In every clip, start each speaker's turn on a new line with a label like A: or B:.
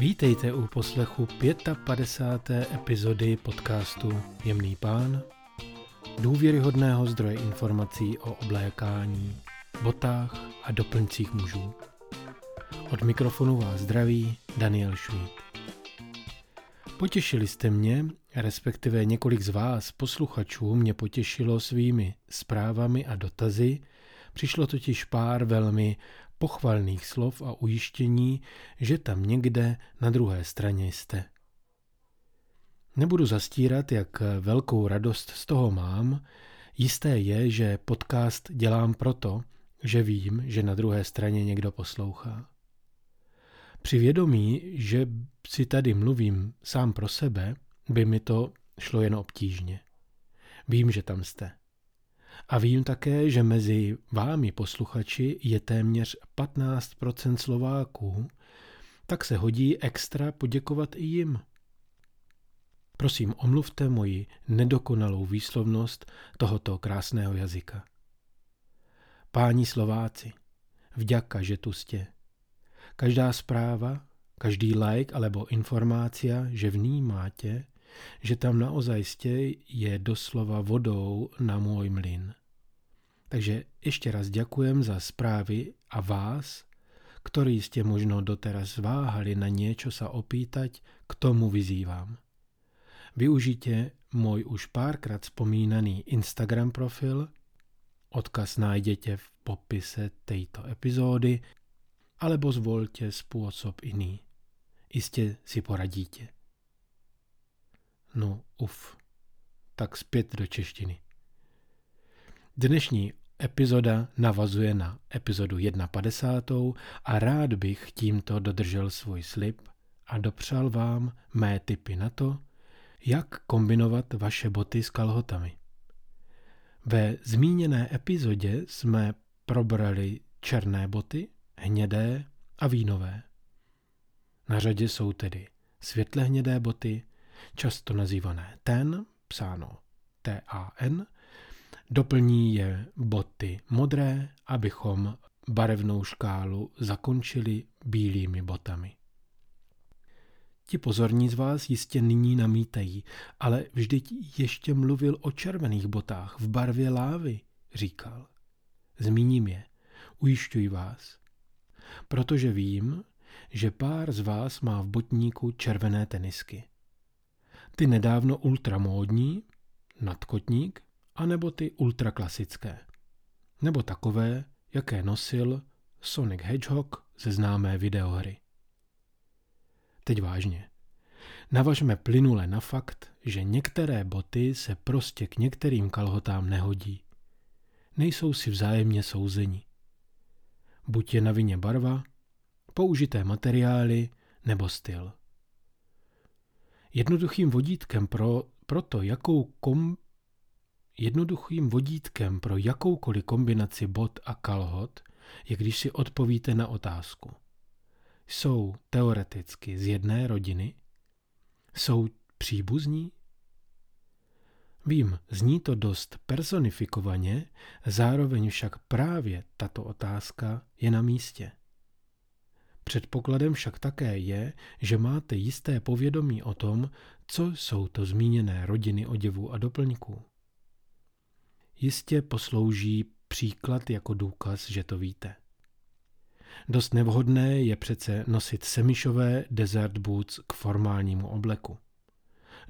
A: Vítejte u poslechu 55. epizody podcastu Jemný pán, důvěryhodného zdroje informací o oblékání, botách a doplňcích mužů. Od mikrofonu vás zdraví Daniel Schmidt. Potěšili jste mě, respektive několik z vás, posluchačů, mě potěšilo svými zprávami a dotazy. Přišlo totiž pár velmi pochvalných slov a ujištění, že tam někde na druhé straně jste. Nebudu zastírat, jak velkou radost z toho mám. Jisté je, že podcast dělám proto, že vím, že na druhé straně někdo poslouchá. Při vědomí, že si tady mluvím sám pro sebe, by mi to šlo jen obtížně. Vím, že tam jste. A vím také, že mezi vámi posluchači je téměř 15% Slováků, tak se hodí extra poděkovat i jim. Prosím, omluvte moji nedokonalou výslovnost tohoto krásného jazyka. Páni Slováci, vďaka, že tu jste. Každá zpráva, každý like alebo informácia, že v ní máte, že tam naozaj je doslova vodou na môj mlyn. Takže ešte raz ďakujem za správy a vás, ktorí ste možno doteraz váhali na niečo sa opýtať, k tomu vyzývam. Využite môj už párkrát spomínaný Instagram profil, odkaz nájdete v popise tejto epizódy, alebo zvolte spôsob iný. Iste si poradíte. No, uf. Tak zpět do češtiny. Dnešní epizoda navazuje na epizodu 51. a rád bych tímto dodržel svůj slib a dopřál vám mé tipy na to, jak kombinovat vaše boty s kalhotami. Ve zmíněné epizodě jsme probrali černé boty, hnědé a vínové. Na řadě jsou tedy světle hnědé boty, často nazývané ten, psáno T-A-N, doplní je boty modré, abychom barevnou škálu zakončili bílými botami. Ti pozorní z vás jistě nyní namítají, ale vždyť ještě mluvil o červených botách v barvě lávy, říkal. Zmíním je, ujišťuji vás. Protože vím, že pár z vás má v botníku červené tenisky ty nedávno ultramódní, nadkotník, anebo ty ultraklasické. Nebo takové, jaké nosil Sonic Hedgehog ze známé videohry. Teď vážně. Navažme plynule na fakt, že některé boty se prostě k některým kalhotám nehodí. Nejsou si vzájemně souzeni. Buď je na vině barva, použité materiály nebo styl. Jednoduchým vodítkem pro, pro to, jakou kom, jednoduchým vodítkem pro jakoukoliv kombinaci bot a kalhot je, když si odpovíte na otázku. Jsou teoreticky z jedné rodiny? Jsou příbuzní? Vím, zní to dost personifikovaně, zároveň však právě tato otázka je na místě. Předpokladem však také je, že máte jisté povědomí o tom, co jsou to zmíněné rodiny oděvů a doplňků. Jistě poslouží příklad jako důkaz, že to víte. Dost nevhodné je přece nosit semišové desert boots k formálnímu obleku.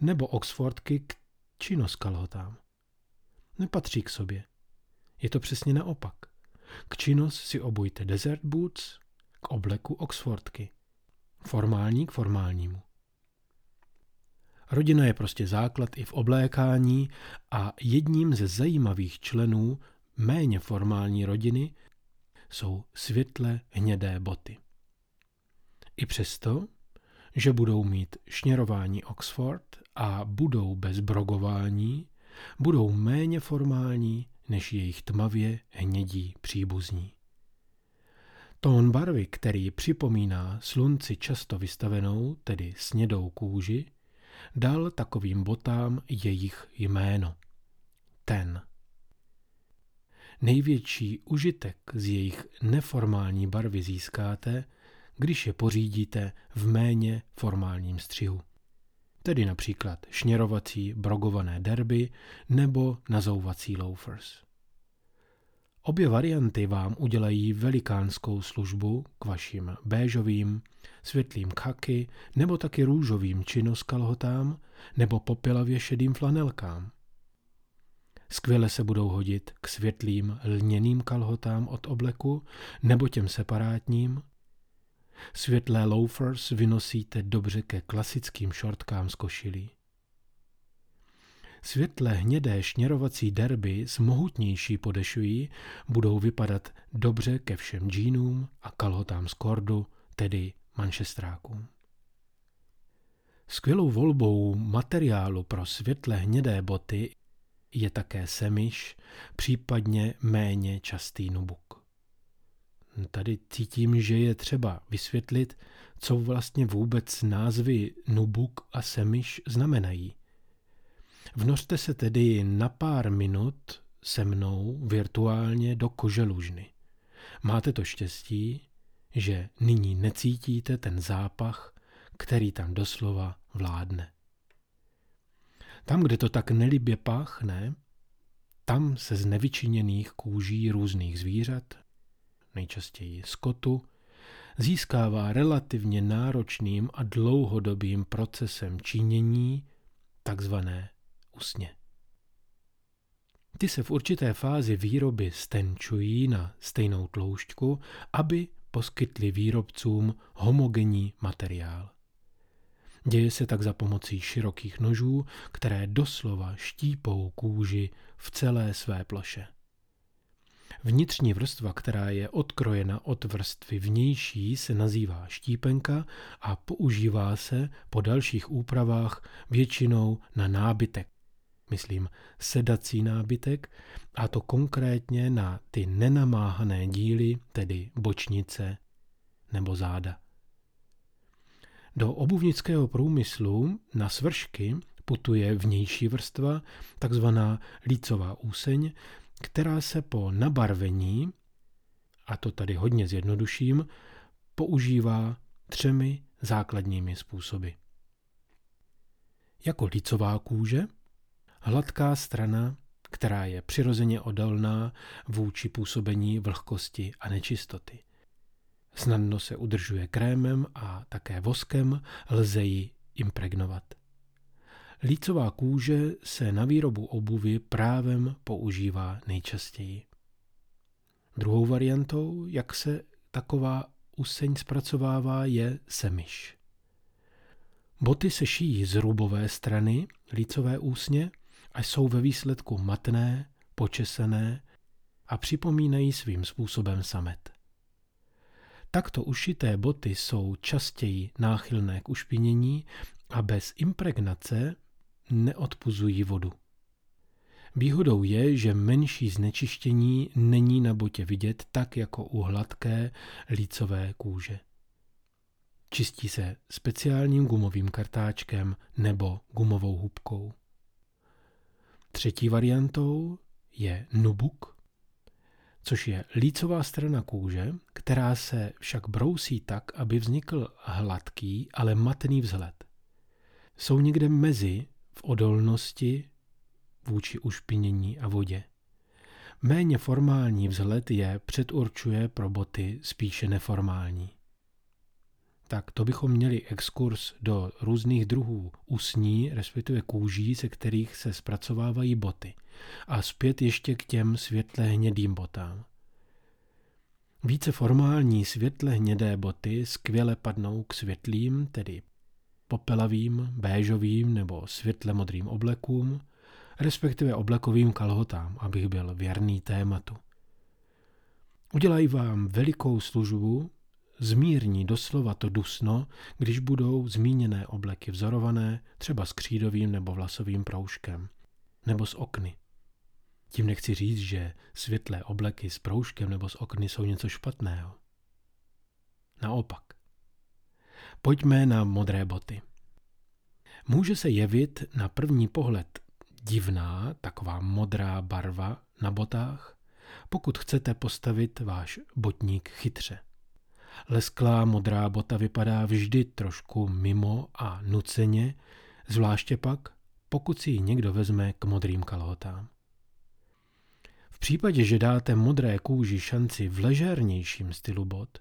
A: Nebo oxfordky k činoskalhotám. Nepatří k sobě. Je to přesně naopak. K činos si obujte desert boots, k obleku Oxfordky. Formální k formálnímu. Rodina je prostě základ i v oblékání a jedním ze zajímavých členů méně formální rodiny jsou světle hnědé boty. I přesto, že budou mít šněrování Oxford a budou bez brogování, budou méně formální než jejich tmavě hnědí příbuzní. Tón barvy, který připomíná slunci často vystavenou, tedy snědou kůži, dal takovým botám jejich jméno. Ten. Největší užitek z jejich neformální barvy získáte, když je pořídíte v méně formálním střihu. Tedy například šněrovací brogované derby nebo nazouvací loafers. Obě varianty vám udělají velikánskou službu k vašim béžovým, světlým kaky nebo taky růžovým činoskalhotám nebo popilavě šedým flanelkám. Skvěle se budou hodit k světlým lněným kalhotám od obleku nebo těm separátním. Světlé loafers vynosíte dobře ke klasickým šortkám z košilí. Světle hnědé šněrovací derby s mohutnější podešují budou vypadat dobře ke všem džínům a kalhotám z kordu, tedy manšestrákům. Skvělou volbou materiálu pro světle hnědé boty je také semiš, případně méně častý nubuk. Tady cítím, že je třeba vysvětlit, co vlastně vůbec názvy nubuk a semiš znamenají. Vnořte se tedy na pár minut se mnou virtuálně do kože lužny. Máte to štěstí, že nyní necítíte ten zápach, který tam doslova vládne. Tam, kde to tak nelibě páchne, tam se z nevyčiněných kůží různých zvířat, nejčastěji skotu, získává relativně náročným a dlouhodobým procesem činění takzvané usně. Ty se v určité fázi výroby stenčují na stejnou tloušťku, aby poskytli výrobcům homogenní materiál. Děje se tak za pomocí širokých nožů, které doslova štípou kůži v celé své ploše. Vnitřní vrstva, která je odkrojena od vrstvy vnější, se nazývá štípenka a používá se po dalších úpravách většinou na nábytek. Myslím sedací nábytek, a to konkrétně na ty nenamáhané díly, tedy bočnice nebo záda. Do obuvnického průmyslu na svršky putuje vnější vrstva, takzvaná lícová úseň, která se po nabarvení, a to tady hodně zjednoduším, používá třemi základními způsoby. Jako lícová kůže, hladká strana, která je přirozeně odolná vůči působení vlhkosti a nečistoty – Snadno se udržuje krémem a také voskem, lze ji impregnovat. Lícová kůže se na výrobu obuvy právem používá nejčastěji. Druhou variantou, jak se taková useň zpracovává, je semiš. Boty se šijí z rubové strany lícové úsně a jsou ve výsledku matné, počesané a připomínají svým způsobem samet. Takto ušité boty jsou častěji náchylné k ušpinění a bez impregnace neodpuzují vodu. Výhodou je, že menší znečištění není na botě vidět tak jako u hladké lícové kůže. Čistí se speciálním gumovým kartáčkem nebo gumovou hubkou. Třetí variantou je nubuk, což je lícová strana kůže, která se však brousí tak, aby vznikl hladký, ale matný vzhled. Jsou někde mezi v odolnosti vůči ušpinění a vodě. Méně formální vzhled je předurčuje pro boty spíše neformální. Tak to bychom měli exkurs do různých druhů usní, respektive kůží, ze kterých se zpracovávají boty. A zpět ještě k těm světle hnědým botám. Více formální světle hnědé boty skvěle padnou k světlým, tedy popelavým, béžovým nebo světle modrým oblekům, respektive oblekovým kalhotám, abych byl věrný tématu. Udělají vám velikou službu, zmírní doslova to dusno, když budou zmíněné obleky vzorované třeba s křídovým nebo vlasovým proužkem, nebo s okny. Tím nechci říct, že světlé obleky s proužkem nebo s okny jsou něco špatného. Naopak. Pojďme na modré boty. Může se jevit na první pohled divná, taková modrá barva na botách, pokud chcete postavit váš botník chytře. Lesklá modrá bota vypadá vždy trošku mimo a nuceně, zvláště pak, pokud si ji někdo vezme k modrým kalhotám. V případě, že dáte modré kůži šanci v ležérnějším stylu bot,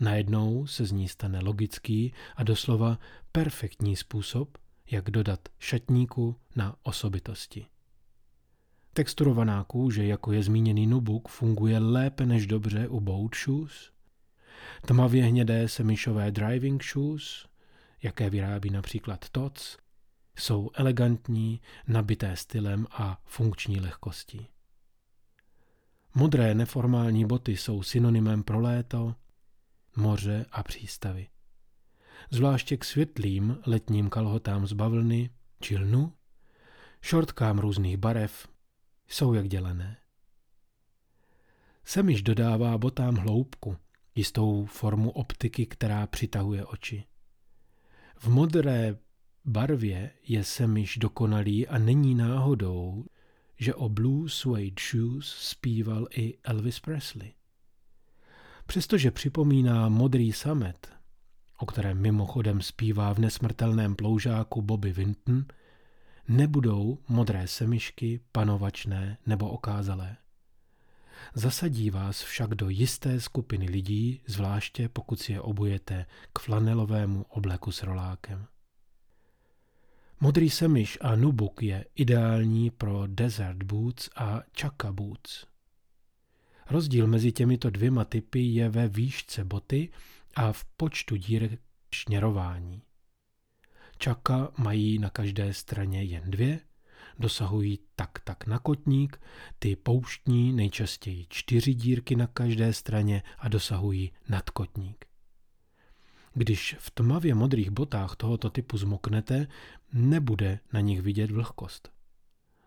A: najednou se z ní stane logický a doslova perfektní způsob, jak dodat šatníku na osobitosti. Texturovaná kůže, jako je zmíněný nubuk, funguje lépe než dobře u boat shoes. Tmavě hnědé semišové driving shoes, jaké vyrábí například TOC, jsou elegantní, nabité stylem a funkční lehkostí. Modré neformální boty jsou synonymem pro léto, moře a přístavy. Zvláště k světlým letním kalhotám z bavlny či lnu, šortkám různých barev, jsou jak dělené. Semiš dodává botám hloubku, jistou formu optiky, která přitahuje oči. V modré barvě je semiš dokonalý a není náhodou, že o Blue Suede Shoes zpíval i Elvis Presley. Přestože připomíná modrý samet, o kterém mimochodem zpívá v nesmrtelném ploužáku Bobby Vinton, nebudou modré semišky panovačné nebo okázalé. Zasadí vás však do jisté skupiny lidí, zvláště pokud si je obujete k flanelovému obleku s rolákem. Modrý semiš a nubuk je ideální pro desert boots a chaka boots. Rozdíl mezi těmito dvěma typy je ve výšce boty a v počtu dírek šněrování. Čaka mají na každé straně jen dvě, dosahují tak tak na kotník, ty pouštní nejčastěji čtyři dírky na každé straně a dosahují nad kotník. Když v tmavě modrých botách tohoto typu zmoknete, nebude na nich vidět vlhkost.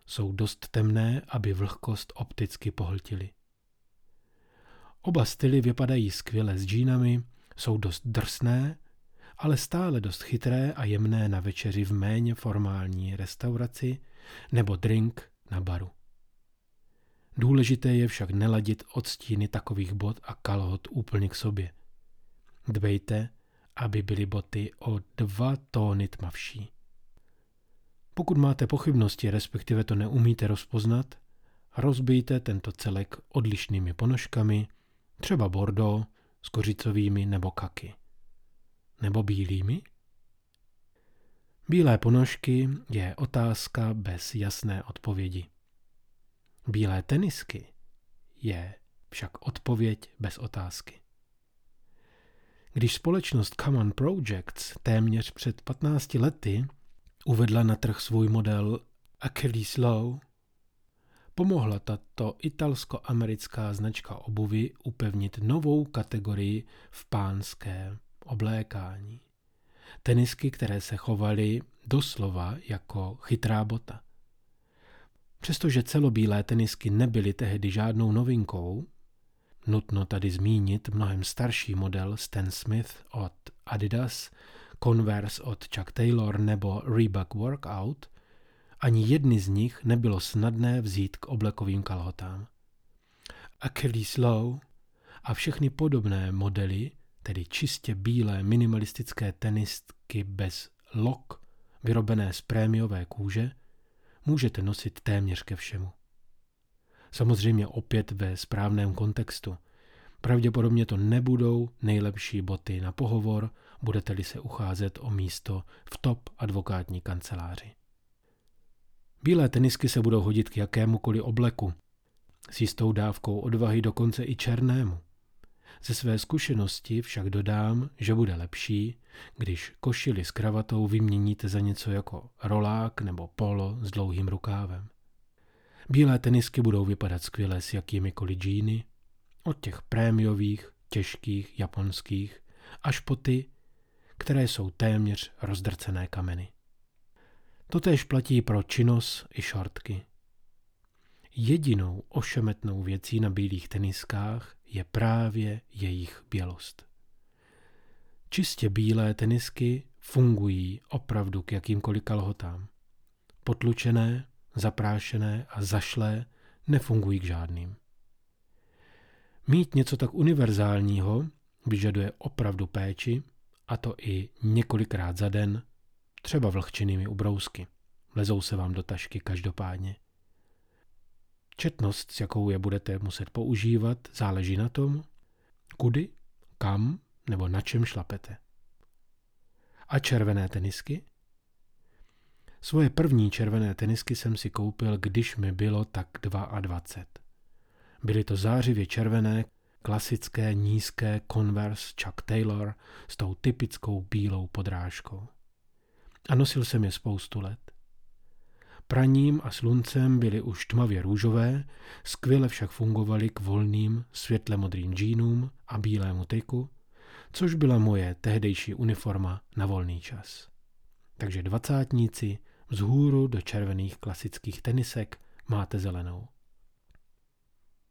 A: Jsou dost temné, aby vlhkost opticky pohltili. Oba styly vypadají skvěle s džínami, jsou dost drsné, ale stále dost chytré a jemné na večeři v méně formální restauraci nebo drink na baru. Důležité je však neladit odstíny takových bot a kalhot úplně k sobě. Dbejte, aby byly boty o dva tóny tmavší. Pokud máte pochybnosti, respektive to neumíte rozpoznat, rozbijte tento celek odlišnými ponožkami, třeba bordo s kořicovými nebo kaky. Nebo bílými? Bílé ponožky je otázka bez jasné odpovědi. Bílé tenisky je však odpověď bez otázky. Když společnost Common Projects téměř před 15 lety uvedla na trh svůj model Achilles Low, pomohla tato italsko-americká značka obuvy upevnit novou kategorii v pánské oblékání. Tenisky, které se chovaly doslova jako chytrá bota. Přestože celobílé tenisky nebyly tehdy žádnou novinkou, nutno tady zmínit mnohem starší model Stan Smith od Adidas, Converse od Chuck Taylor nebo Reebok Workout, ani jedny z nich nebylo snadné vzít k oblekovým kalhotám. Achilles Low a všechny podobné modely, tedy čistě bílé minimalistické tenistky bez lok, vyrobené z prémiové kůže, můžete nosit téměř ke všemu. Samozřejmě opět ve správném kontextu. Pravděpodobně to nebudou nejlepší boty na pohovor, budete-li se ucházet o místo v top advokátní kanceláři. Bílé tenisky se budou hodit k jakémukoliv obleku, s jistou dávkou odvahy dokonce i černému. Ze své zkušenosti však dodám, že bude lepší, když košili s kravatou vyměníte za něco jako rolák nebo polo s dlouhým rukávem. Bílé tenisky budou vypadat skvěle s jakýmikoliv džíny, od těch prémiových, těžkých, japonských, až po ty, které jsou téměř rozdrcené kameny. Totéž platí pro činos i šortky. Jedinou ošemetnou věcí na bílých teniskách je právě jejich bělost. Čistě bílé tenisky fungují opravdu k jakýmkoliv kalhotám. Potlučené, zaprášené a zašlé nefungují k žádným. Mít něco tak univerzálního, vyžaduje opravdu péči, a to i několikrát za den, třeba vlhčenými ubrousky. Lezou se vám do tašky každopádně. Četnost, s jakou je budete muset používat, záleží na tom, kudy, kam nebo na čem šlapete. A červené tenisky? Svoje první červené tenisky jsem si koupil, když mi bylo tak 22. Byly to zářivě červené, klasické nízké Converse Chuck Taylor s tou typickou bílou podrážkou. A nosil jsem je spoustu let. Praním a sluncem byly už tmavě růžové, skvěle však fungovaly k volným světle modrým džínům a bílému triku, což byla moje tehdejší uniforma na volný čas. Takže dvacátníci vzhůru do červených klasických tenisek máte zelenou.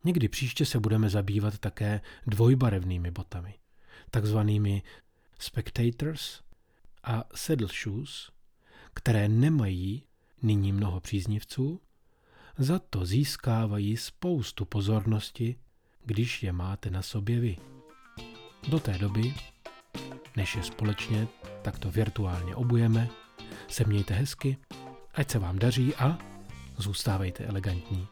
A: Někdy příště se budeme zabývat také dvojbarevnými botami, takzvanými spectators a saddle shoes, které nemají nyní mnoho příznivců, za to získávají spoustu pozornosti, když je máte na sobě vy. Do té doby, než je společně takto virtuálně obujeme, se mějte hezky, ať se vám daří a zůstávejte elegantní.